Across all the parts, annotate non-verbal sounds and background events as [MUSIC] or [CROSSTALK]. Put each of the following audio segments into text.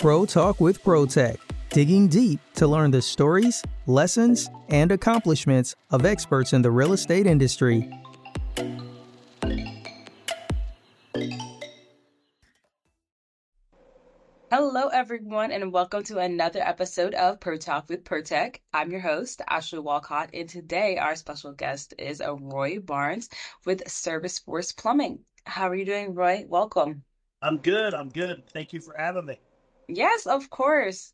Pro Talk with ProTech, digging deep to learn the stories, lessons, and accomplishments of experts in the real estate industry. Hello, everyone, and welcome to another episode of Pro Talk with ProTech. I'm your host, Ashley Walcott, and today our special guest is Roy Barnes with Service Force Plumbing. How are you doing, Roy? Welcome. I'm good. I'm good. Thank you for having me. Yes, of course.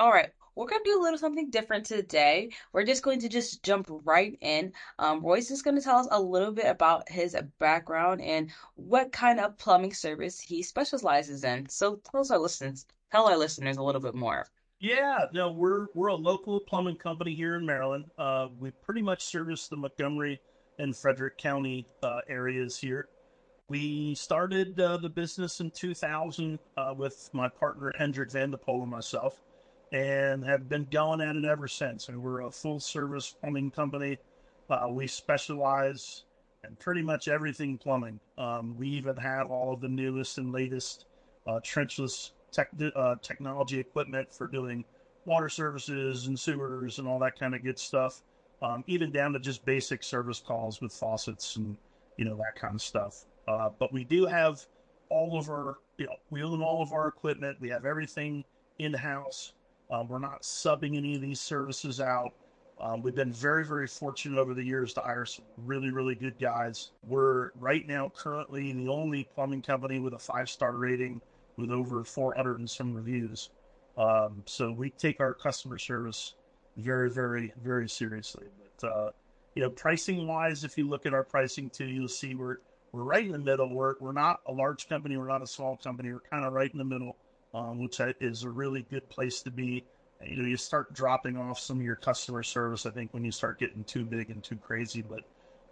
All right. We're going to do a little something different today. We're just going to just jump right in. Um, just going to tell us a little bit about his background and what kind of plumbing service he specializes in. So tell us our listeners, tell our listeners a little bit more. Yeah, no, we're we're a local plumbing company here in Maryland. Uh, we pretty much service the Montgomery and Frederick County uh, areas here. We started uh, the business in 2000 uh, with my partner de Pol and myself and have been going at it ever since. And we're a full service plumbing company. Uh, we specialize in pretty much everything plumbing. Um, we even have all of the newest and latest uh, trenchless tech, uh, technology equipment for doing water services and sewers and all that kind of good stuff. Um, even down to just basic service calls with faucets and you know that kind of stuff. Uh, but we do have all of our, you know, we own all of our equipment. We have everything in house. Um, we're not subbing any of these services out. Um, we've been very, very fortunate over the years to hire some really, really good guys. We're right now currently the only plumbing company with a five star rating with over 400 and some reviews. Um, so we take our customer service very, very, very seriously. But, uh, you know, pricing wise, if you look at our pricing too, you'll see we're, we're right in the middle. We're, we're not a large company. We're not a small company. We're kind of right in the middle um, which is a really good place to be. You know, you start dropping off some of your customer service, I think, when you start getting too big and too crazy. But,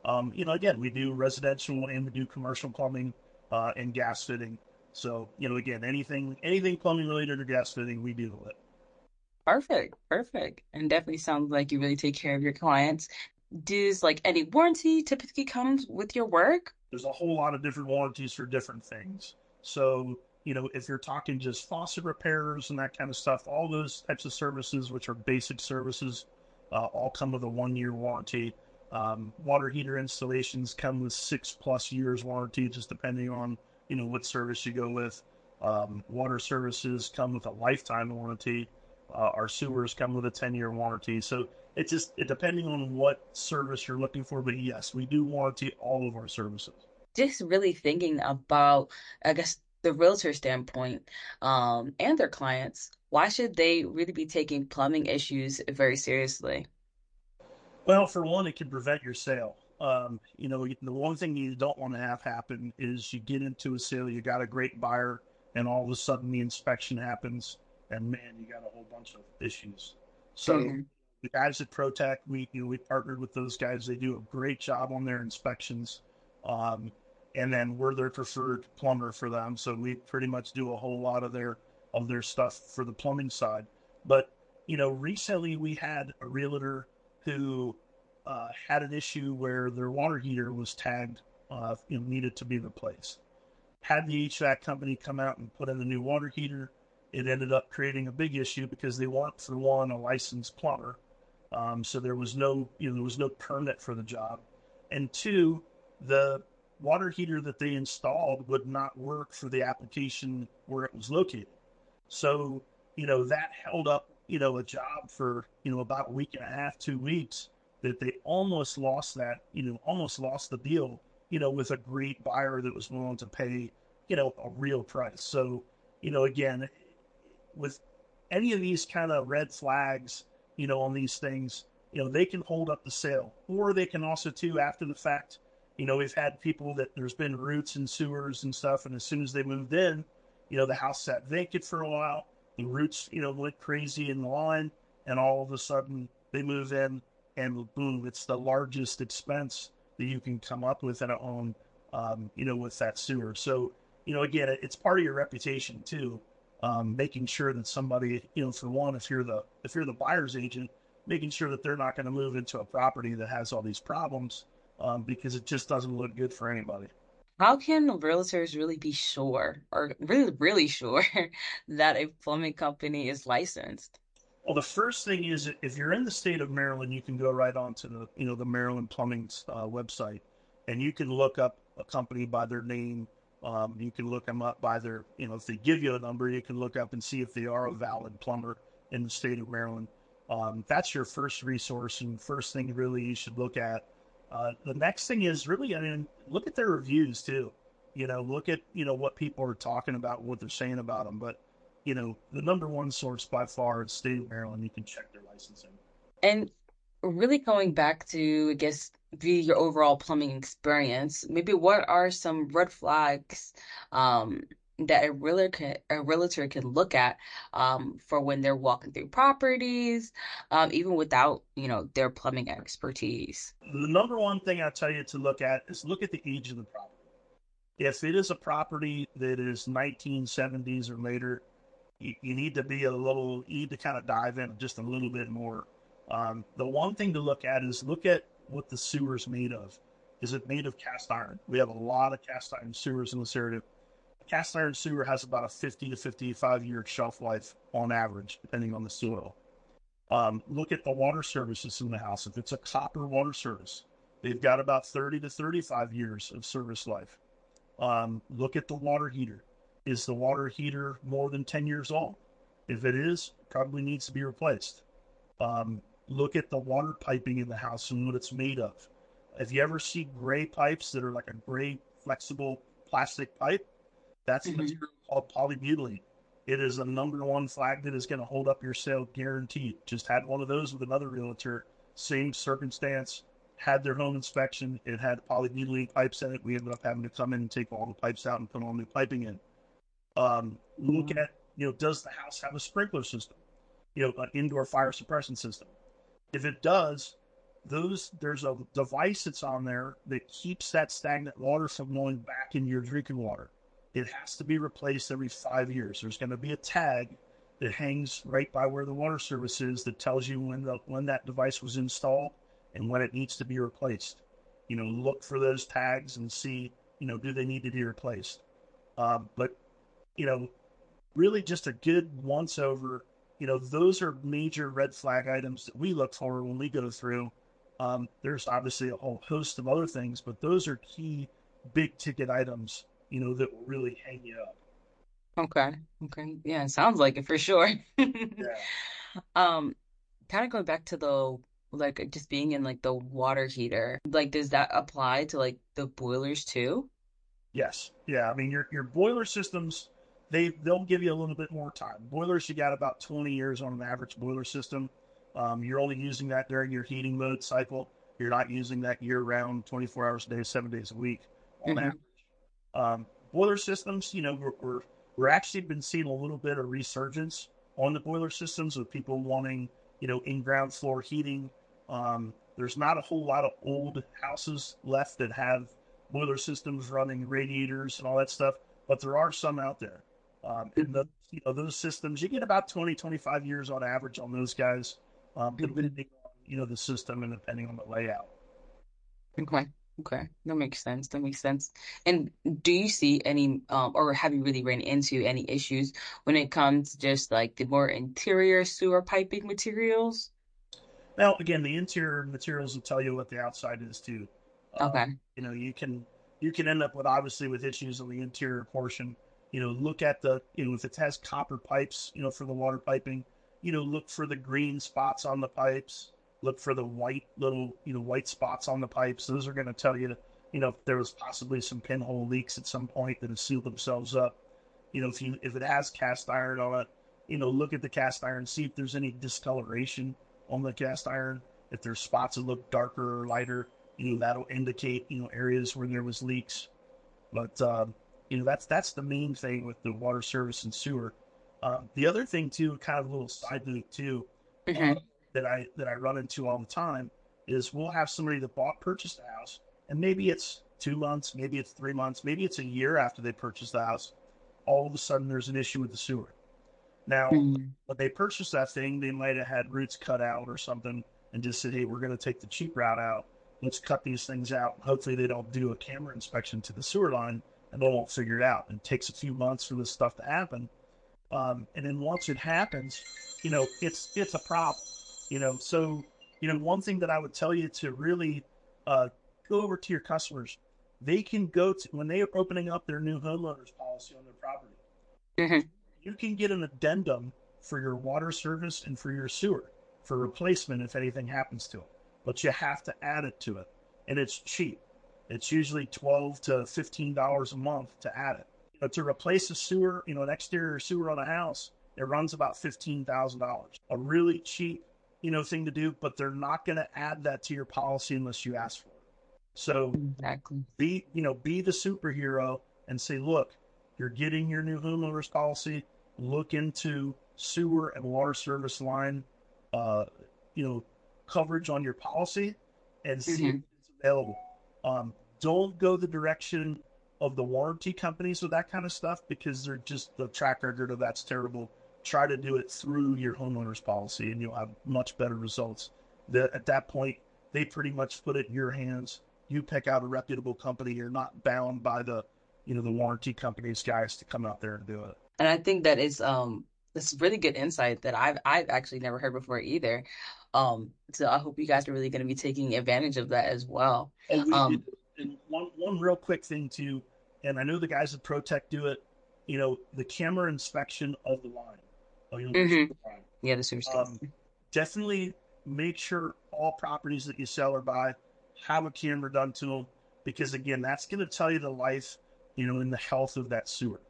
um, you know, again, we do residential and we do commercial plumbing uh, and gas fitting. So, you know, again, anything anything plumbing related or gas fitting, we do it. Perfect, perfect, and definitely sounds like you really take care of your clients. Does like any warranty typically comes with your work? There's a whole lot of different warranties for different things. So you know, if you're talking just faucet repairs and that kind of stuff, all those types of services, which are basic services, uh, all come with a one year warranty. Um, water heater installations come with six plus years warranty, just depending on, you know, what service you go with. Um, water services come with a lifetime warranty. Uh, our sewers come with a 10 year warranty. So it just, it depending on what service you're looking for. But yes, we do warranty all of our services. Just really thinking about, I guess, the realtor standpoint um, and their clients, why should they really be taking plumbing issues very seriously? Well, for one, it can prevent your sale. Um, you know, the one thing you don't want to have happen is you get into a sale, you got a great buyer, and all of a sudden the inspection happens, and man, you got a whole bunch of issues. So, mm-hmm. The guys at ProTech, we you know we partnered with those guys. They do a great job on their inspections. Um, and then we're their preferred plumber for them. So we pretty much do a whole lot of their of their stuff for the plumbing side. But you know, recently we had a realtor who uh, had an issue where their water heater was tagged, uh, needed to be replaced. Had the HVAC company come out and put in the new water heater, it ended up creating a big issue because they want, for one, a licensed plumber. Um, so there was no, you know, there was no permit for the job, and two, the water heater that they installed would not work for the application where it was located. So, you know, that held up, you know, a job for, you know, about a week and a half, two weeks that they almost lost that, you know, almost lost the deal, you know, with a great buyer that was willing to pay, you know, a real price. So, you know, again, with any of these kind of red flags, you know, on these things, you know, they can hold up the sale or they can also too, after the fact, you know, we've had people that there's been roots and sewers and stuff, and as soon as they moved in, you know, the house sat vacant for a while. The roots, you know, went crazy in the line, and all of a sudden they move in, and boom, it's the largest expense that you can come up with in a home, um, you know, with that sewer. So, you know, again, it's part of your reputation too, um, making sure that somebody, you know, for one, if you're the if you're the buyer's agent, making sure that they're not going to move into a property that has all these problems um, because it just doesn't look good for anybody. How can realtors really be sure, or really, really sure, [LAUGHS] that a plumbing company is licensed? Well, the first thing is if you're in the state of Maryland, you can go right onto the you know the Maryland Plumbing uh, website, and you can look up a company by their name. Um, you can look them up by their you know if they give you a number, you can look up and see if they are a valid plumber in the state of Maryland. Um, that's your first resource and first thing really you should look at. Uh, the next thing is really, I mean, look at their reviews too. You know, look at you know what people are talking about, what they're saying about them. But you know, the number one source by far is state of Maryland. You can check their licensing. And really going back to, I guess, via your overall plumbing experience, maybe what are some red flags um, that a realtor can, a realtor can look at um, for when they're walking through properties, um, even without you know their plumbing expertise. The number one thing I tell you to look at is look at the age of the property. If it is a property that is 1970s or later, you, you need to be a little, you need to kind of dive in just a little bit more. Um, the one thing to look at is look at what the sewer's made of. Is it made of cast iron? We have a lot of cast iron sewers in this area cast iron sewer has about a 50 to 55 year shelf life on average, depending on the soil. Um, look at the water services in the house. If it's a copper water service, they've got about 30 to 35 years of service life. Um, look at the water heater. Is the water heater more than 10 years old? If it is, probably needs to be replaced. Um, look at the water piping in the house and what it's made of. If you ever see gray pipes that are like a gray flexible plastic pipe, that's mm-hmm. material called polybutylene. It is the number one flag that is going to hold up your sale guaranteed. Just had one of those with another realtor, same circumstance, had their home inspection. It had polybutylene pipes in it. We ended up having to come in and take all the pipes out and put all new piping in. Um, look mm-hmm. at, you know, does the house have a sprinkler system? You know, an indoor fire suppression system. If it does, those there's a device that's on there that keeps that stagnant water from going back into your drinking water. It has to be replaced every five years. There's going to be a tag that hangs right by where the water service is that tells you when the when that device was installed and when it needs to be replaced. You know, look for those tags and see, you know, do they need to be replaced? Um, but you know, really just a good once over. You know, those are major red flag items that we look for when we go through. Um, there's obviously a whole host of other things, but those are key big ticket items you know, that will really hang you up. Okay. Okay. Yeah, it sounds like it for sure. [LAUGHS] yeah. Um, kind of going back to the like just being in like the water heater. Like, does that apply to like the boilers too? Yes. Yeah. I mean, your your boiler systems, they they'll give you a little bit more time. Boilers, you got about twenty years on an average boiler system. Um, you're only using that during your heating mode cycle. You're not using that year round, 24 hours a day, seven days a week on mm-hmm. average. Um, boiler systems, you know, we're, we're, we're actually been seeing a little bit of resurgence on the boiler systems with people wanting, you know, in ground floor heating. Um, there's not a whole lot of old houses left that have boiler systems running radiators and all that stuff, but there are some out there. Um, and the, you know, those systems, you get about 20, 25 years on average on those guys, um, depending on, you know, the system and depending on the layout. Okay. Okay, that makes sense. That makes sense. And do you see any, um, or have you really ran into any issues when it comes to just like the more interior sewer piping materials? Well, again, the interior materials will tell you what the outside is too. Uh, okay. you know, you can you can end up with obviously with issues on the interior portion. You know, look at the you know if it has copper pipes, you know, for the water piping. You know, look for the green spots on the pipes look for the white little you know white spots on the pipes. Those are going to tell you, you know, if there was possibly some pinhole leaks at some point that have sealed themselves up. You know, if you if it has cast iron on it, you know, look at the cast iron, see if there's any discoloration on the cast iron. If there's spots that look darker or lighter, you know, that'll indicate you know areas where there was leaks. But um, you know, that's that's the main thing with the water service and sewer. Um, the other thing too, kind of a little side note too. Mm-hmm. Uh, that I that I run into all the time is we'll have somebody that bought purchased a house and maybe it's two months, maybe it's three months, maybe it's a year after they purchased the house. All of a sudden, there's an issue with the sewer. Now, mm-hmm. when they purchased that thing, they might have had roots cut out or something and just said, "Hey, we're going to take the cheap route out." let's cut these things out. Hopefully, they don't do a camera inspection to the sewer line and they won't figure it out. And it takes a few months for this stuff to happen. Um, and then once it happens, you know, it's it's a problem. You know, so you know, one thing that I would tell you to really uh, go over to your customers, they can go to when they are opening up their new homeowners policy on their property. Mm-hmm. You can get an addendum for your water service and for your sewer for replacement if anything happens to it, but you have to add it to it, and it's cheap. It's usually twelve to fifteen dollars a month to add it. But to replace a sewer, you know, an exterior sewer on a house, it runs about fifteen thousand dollars. A really cheap, you know, thing to do, but they're not going to add that to your policy unless you ask for it. So Exactly. be, you know, be the superhero and say, look, you're getting your new homeowners policy. Look into sewer and water service line, uh, you know, coverage on your policy, and see Mhm. if it's available. Um, don't go the direction of the warranty companies with that kind of stuff because they're just the track record of that's terrible. Try to do it through your homeowner's policy, and you'll have much better results. The, at that point, they pretty much put it in your hands. You pick out a reputable company. You're not bound by the, you know, the warranty companies guys to come out there and do it. And I think that is um it's really good insight that I've I've actually never heard before either. Um, so I hope you guys are really going to be taking advantage of that as well. And we Um, and one one real quick thing too, and I know the guys at ProTech do it. You know, the camera inspection of the line. Oh, you know, Mhm. the line. Yeah, the super Um, definitely make sure all properties that you sell or buy have a camera done to them because again, that's going to tell you the life, you know, and the health of that sewer.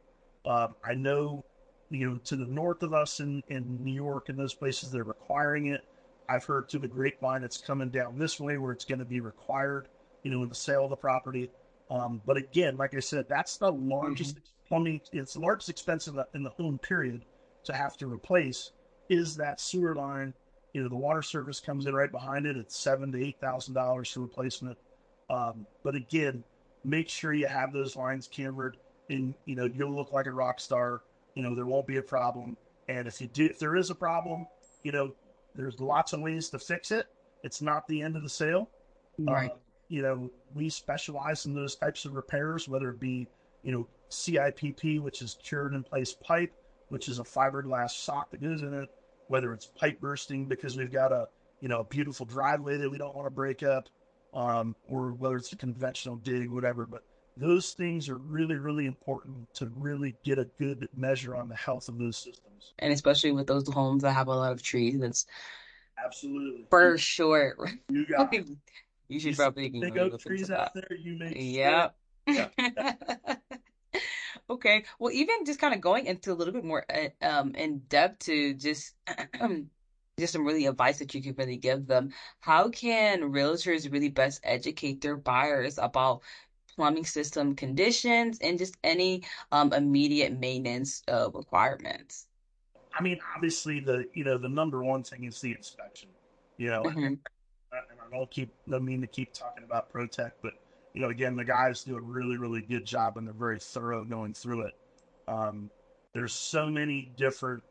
Um, I know, you know, to the north of us in, in New York and those places, they're requiring it. I've heard through the grapevine it's coming down this way where it's going to be required, you know, in the sale of the property. Um, but again, like I said, that's the largest plumbing. It's the largest expense in the in the home period to have to replace is that sewer line. You know, the water service comes in right behind it. It's seven to eight thousand dollars for replacement. Um, but again, make sure you have those lines cambered, and you know you'll look like a rock star. You know there won't be a problem. And if you do, if there is a problem, you know there's lots of ways to fix it. It's not the end of the sale. Right. Uh, you know, we specialize in those types of repairs, whether it be, you know, CIPP, which is cured in place pipe, which is a fiberglass sock that goes in it, whether it's pipe bursting because we've got a, you know, a beautiful driveway that we don't want to break up, um, or whether it's a conventional dig, whatever. But those things are really, really important to really get a good measure on the health of those systems. And especially with those homes that have a lot of trees, that's Absolutely. for sure. You got [LAUGHS] it. You should You probably big oak trees that. out there, you make Yep. Yeah. [LAUGHS] Okay. Well, even just kind of going into a little bit more uh, um in depth to just [CLEARS THROAT] just some really advice that you could really give them. How can realtors really best educate their buyers about plumbing system conditions and just any um immediate maintenance uh, requirements? I mean, obviously the you know the number one thing is the inspection. You know, Mhm. and I don't keep I mean to keep talking about ProTech, but you know, again, the guys do a really really good job and they're very thorough going through it. Um, there's so many different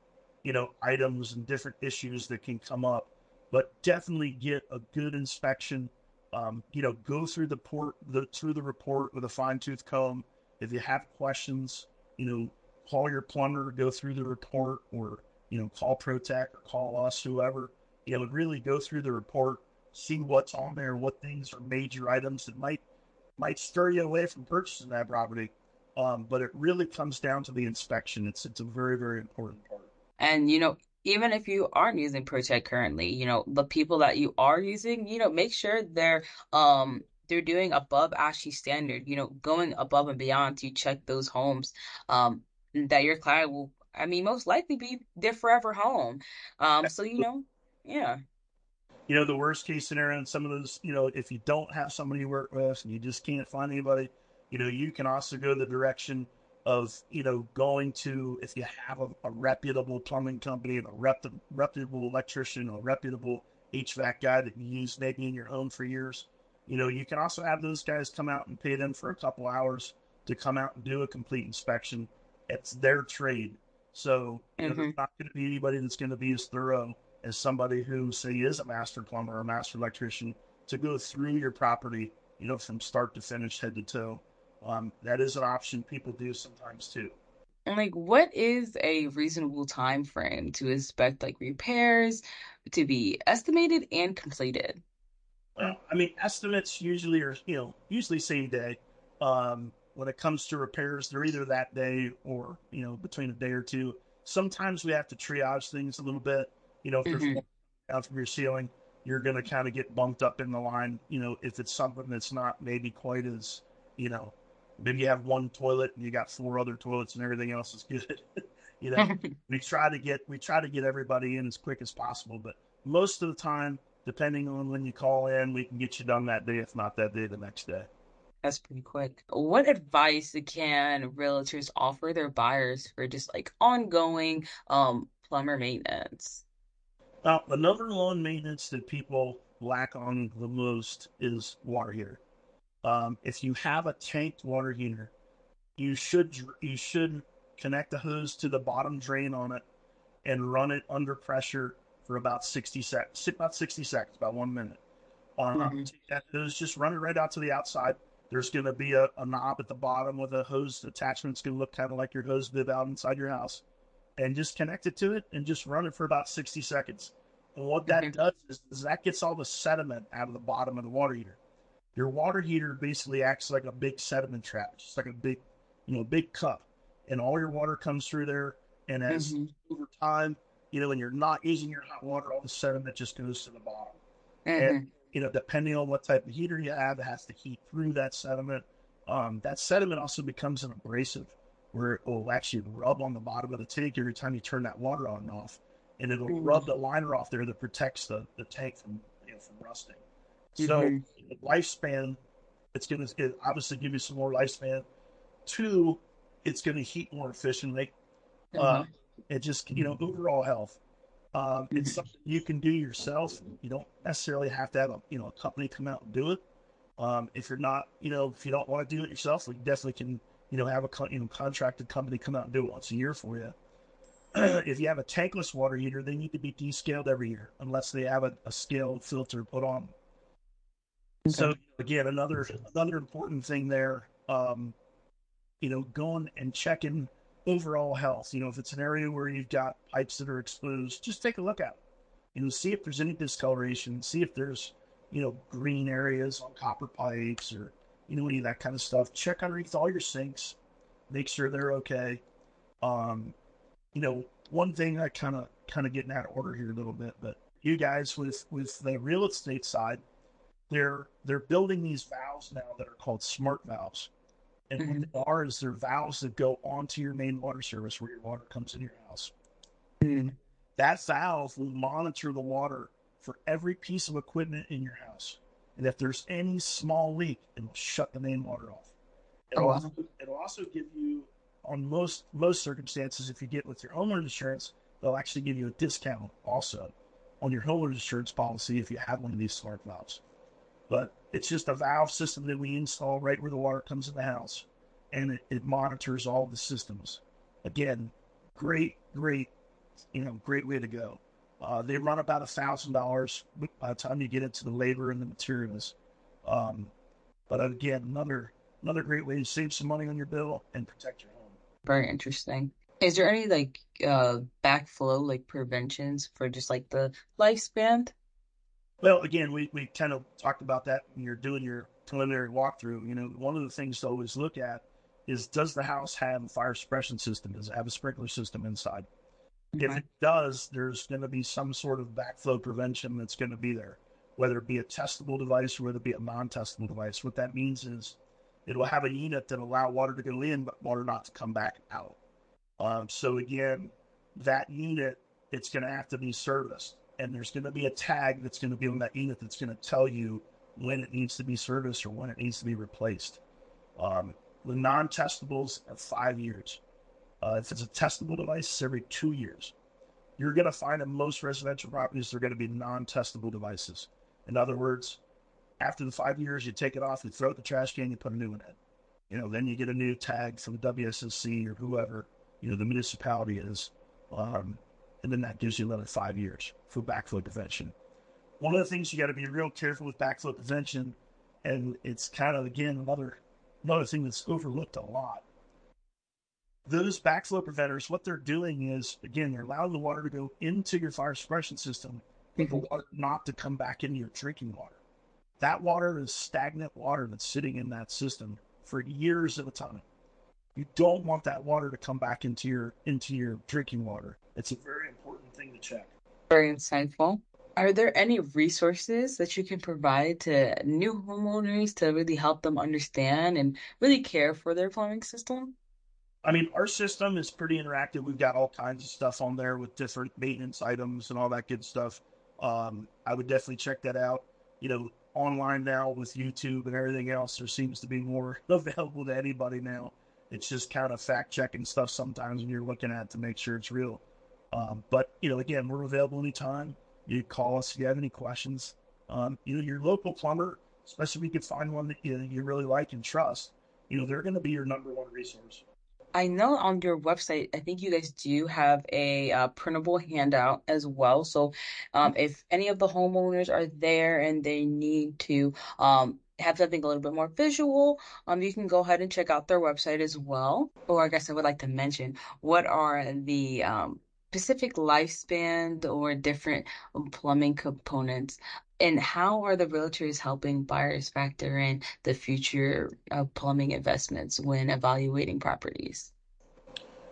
you know items and different issues that can come up, but definitely get a good inspection. Um, you know, go through the port the through the report with a fine tooth comb. If you have questions, you know, call your plumber, go through the report, or you know, call ProTech or call us, whoever. You know, really go through the report, see what's on there, what things are major items that might might stir you away from purchasing that property. Um, but it really comes down to the inspection. It's it's a very very important part. And you know, even if you aren't using ProTech currently, you know, the people that you are using, you know, make sure they're um they're doing above ASHI standard, you know, going above and beyond to check those homes um that your client will, I mean, most likely be their forever home. Um, so you know, yeah. you know, the worst case scenario in some of those, you know, if you don't have somebody you work with and you just can't find anybody, you know, you can also go the direction of, you know, going to, if you have a, a reputable plumbing company, and a rep, reputable electrician, or reputable HVAC guy that you use maybe in your home for years, you know, you can also have those guys come out and pay them for a couple hours to come out and do a complete inspection. It's their trade. So, you know, there's mm-hmm. not going to be anybody that's going to be as thorough as somebody who say is a master plumber or a master electrician to go through your property, you know, from start to finish, head to toe. Um, that is an option people do sometimes too. And like, what is a reasonable time frame to expect like repairs to be estimated and completed? Well, I mean, estimates usually are, you know, usually same day. Um, when it comes to repairs, they're either that day or, you know, between a day or two. Sometimes we have to triage things a little bit. You know, if there's mm-hmm. out from your ceiling, you're going to kind of get bumped up in the line. You know, if it's something that's not maybe quite as, you know, maybe you have one toilet and you got four other toilets and everything else is good. [LAUGHS] you know, [LAUGHS] we try to get we try to get everybody in as quick as possible, but most of the time, depending on when you call in, we can get you done that day, if not that day, the next day. That's pretty quick. What advice can realtors offer their buyers for just like ongoing um, plumber maintenance? Now, the number one maintenance that people lack on the most is water heater. Um, if you have a tanked water heater, you should you should connect the hose to the bottom drain on it and run it under pressure for about 60 seconds, about 60 seconds, about one minute. Um, mm-hmm. that hose, just run it right out to the outside. There's going to be a, a, knob at the bottom with a hose attachment. It's going to look kind of like your hose bib out inside your house. And just connect it to it and just run it for about 60 seconds. And what that mm-hmm. does is, is that gets all the sediment out of the bottom of the water heater your water heater basically acts like a big sediment trap, just like a big, you know, big cup, and all your water comes through there. And as mm-hmm. over time, you know, when you're not using your hot water, all the sediment just goes to the bottom. Mm-hmm. And you know, depending on what type of heater you have, it has to heat through that sediment. Um, that sediment also becomes an abrasive, where it will actually rub on the bottom of the tank every time you turn that water on and off, and it'll mm-hmm. rub the liner off there that protects the, the tank from you know, from rusting. So mm-hmm. lifespan, it's going to obviously give you some more lifespan. Two, it's going to heat more efficiently. Uh, mm-hmm. Uh, it just you know overall health. Um, it's mm-hmm. something you can do yourself. You don't necessarily have to have a you know a company come out and do it. Um, if you're not, you know, if you don't want to do it yourself, we definitely can, you know, have a you know contracted company come out and do it once a year for you. [CLEARS THROAT] if you have a tankless water heater, they need to be descaled every year, unless they have a, a scaled filter put on. So again, another another important thing there, um, you know, going and checking overall health. You know, if it's an area where you've got pipes that are exposed, just take a look at it. You know, see if there's any discoloration, see if there's, you know, green areas on copper pipes or, you know, any of that kind of stuff. Check underneath all your sinks, make sure they're okay. Um, you know, one thing I kind of kind of getting out of order here a little bit, but you guys with with the real estate side, they're they're building these valves now that are called smart valves. And mm-hmm. what they are is they're valves that go onto your main water service where your water comes in your house. Mm-hmm. That valve will monitor the water for every piece of equipment in your house. And if there's any small leak, it'll shut the main water off. It'll, oh, wow. also, it'll also give you, on most most circumstances, if you get with your homeowner's insurance, they'll actually give you a discount also on your homeowner's insurance policy if you have one of these smart valves. But it's just a valve system that we install right where the water comes in the house, and it, it monitors all the systems. Again, great, great, you know, great way to go. Uh, they run about a thousand dollars by the time you get into the labor and the materials. Um, but again, another another great way to save some money on your bill and protect your home. Very interesting. Is there any like uh backflow like preventions for just like the lifespan? Well, again, we, we kind of talked about that when you're doing your preliminary walkthrough. You know, one of the things to always look at is does the house have a fire suppression system? Does it have a sprinkler system inside? Okay. If it does, there's going to be some sort of backflow prevention that's going to be there, whether it be a testable device or whether it be a non-testable device. What that means is it will have a unit that allow water to go in, but water not to come back out. Um, so again, that unit, it's going to have to be serviced and there's going to be a tag that's going to be on that unit that's going to tell you when it needs to be serviced or when it needs to be replaced. Um, the non-testables are five years. Uh, if it's a testable device, it's every two years. You're going to find in most residential properties they're going to be non-testable devices. In other words, after the five years, you take it off, you throw it in the trash can, you put a new one in. You know, then you get a new tag from WSSC or whoever you know the municipality is. Um, and then that gives you another five years for backflow prevention. one of the things you got to be real careful with backflow prevention, and it's kind of again another another thing that's overlooked a lot. Those backflow preventers, what they're doing is again they're allowing the water to go into your fire suppression system, but the mm-hmm. water not to come back into your drinking water. That water is stagnant water that's sitting in that system for years at a time. You don't want that water to come back into your into your drinking water. It's a very thing to check. Very insightful. Are there any resources that you can provide to new homeowners to really help them understand and really care for their plumbing system? I mean, our system is pretty interactive. We've got all kinds of stuff on there with different maintenance items and all that good stuff. Um, I would definitely check that out. You know, online now with YouTube and everything else, there seems to be more [LAUGHS] available to anybody now. It's just kind of fact checking stuff sometimes when you're looking at it to make sure it's real. Um, but you know, again, we're available anytime. You call us if you have any questions. Um, you know, your local plumber, especially if you can find one that you, you really like and trust, you know, they're going to be your number one resource. I know on your website, I think you guys do have a uh, printable handout as well. So, um, if any of the homeowners are there and they need to um, have something a little bit more visual, um, you can go ahead and check out their website as well. Or I guess I would like to mention what are the um, specific lifespan or different plumbing components and how are the realtors helping buyers factor in the future of plumbing investments when evaluating properties?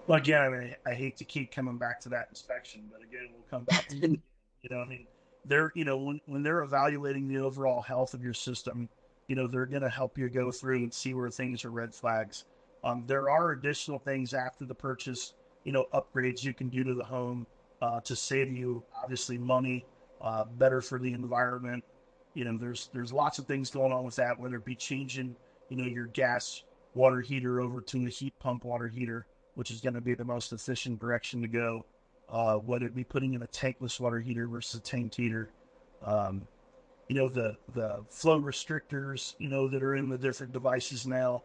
Well, again, I mean, I hate to keep coming back to that inspection, but again, we'll come back. To, [LAUGHS] you know, I mean, they're you know when when they're evaluating the overall health of your system, you know, they're going to help you go through and see where things are red flags. Um, there are additional things after the purchase you know upgrades you can do to the home uh, to save you obviously money, uh, better for the environment. You know, there's there's lots of things going on with that. Whether it be changing you know your gas water heater over to a heat pump water heater, which is going to be the most efficient direction to go. Uh, whether it be putting in a tankless water heater versus a tanked heater. Um, you know the the flow restrictors you know that are in the different devices now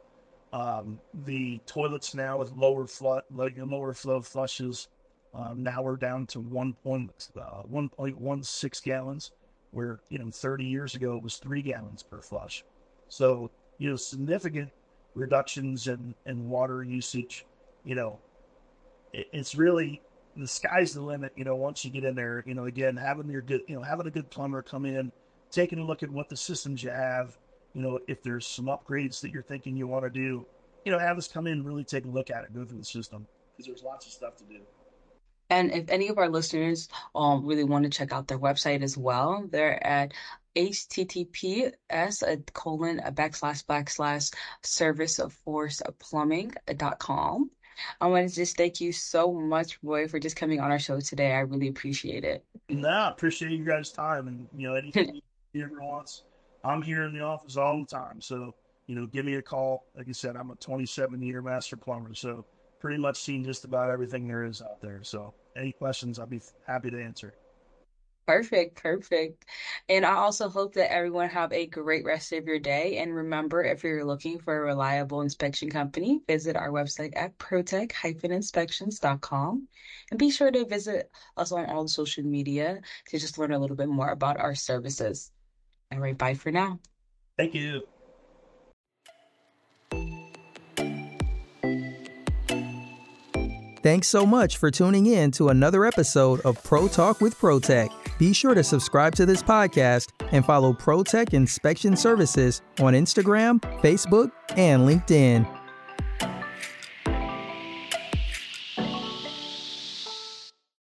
um, the toilets now with lower flow, lower flow flushes. Um, now we're down to 1. Uh, 1.16 gallons, where you know 30 years ago it was three gallons per flush. So you know significant reductions in, in water usage. You know, it, it's really the sky's the limit. You know, once you get in there, you know, again having your good, you know, having a good plumber come in, taking a look at what the systems you have, you know, if there's some upgrades that you're thinking you want to do, you know, have us come in really take a look at it, go through the system because there's lots of stuff to do. And if any of our listeners um, really want to check out their website as well, they're at https a uh, colon a backslash backslash service of force uh, plumbing.com. Uh, I want to just thank you so much, Roy, for just coming on our show today. I really appreciate it. No, I appreciate you guys' time and you know anything [LAUGHS] you ever wants I'm here in the office all the time. So, you know, give me a call. Like I said, I'm a 27 year master plumber. So, pretty much seen just about everything there is out there. So, any questions, I'll be happy to answer. Perfect, perfect. And I also hope that everyone have a great rest of your day. And remember, if you're looking for a reliable inspection company, visit our website at protech-inspections.com. And be sure to visit us on all the social media to just learn a little bit more about our services. All right, bye for now. Thank you. Thanks so much for tuning in to another episode of Pro Talk with ProTech. Be sure to subscribe to this podcast and follow ProTech Inspection Services on Instagram, Facebook, and LinkedIn.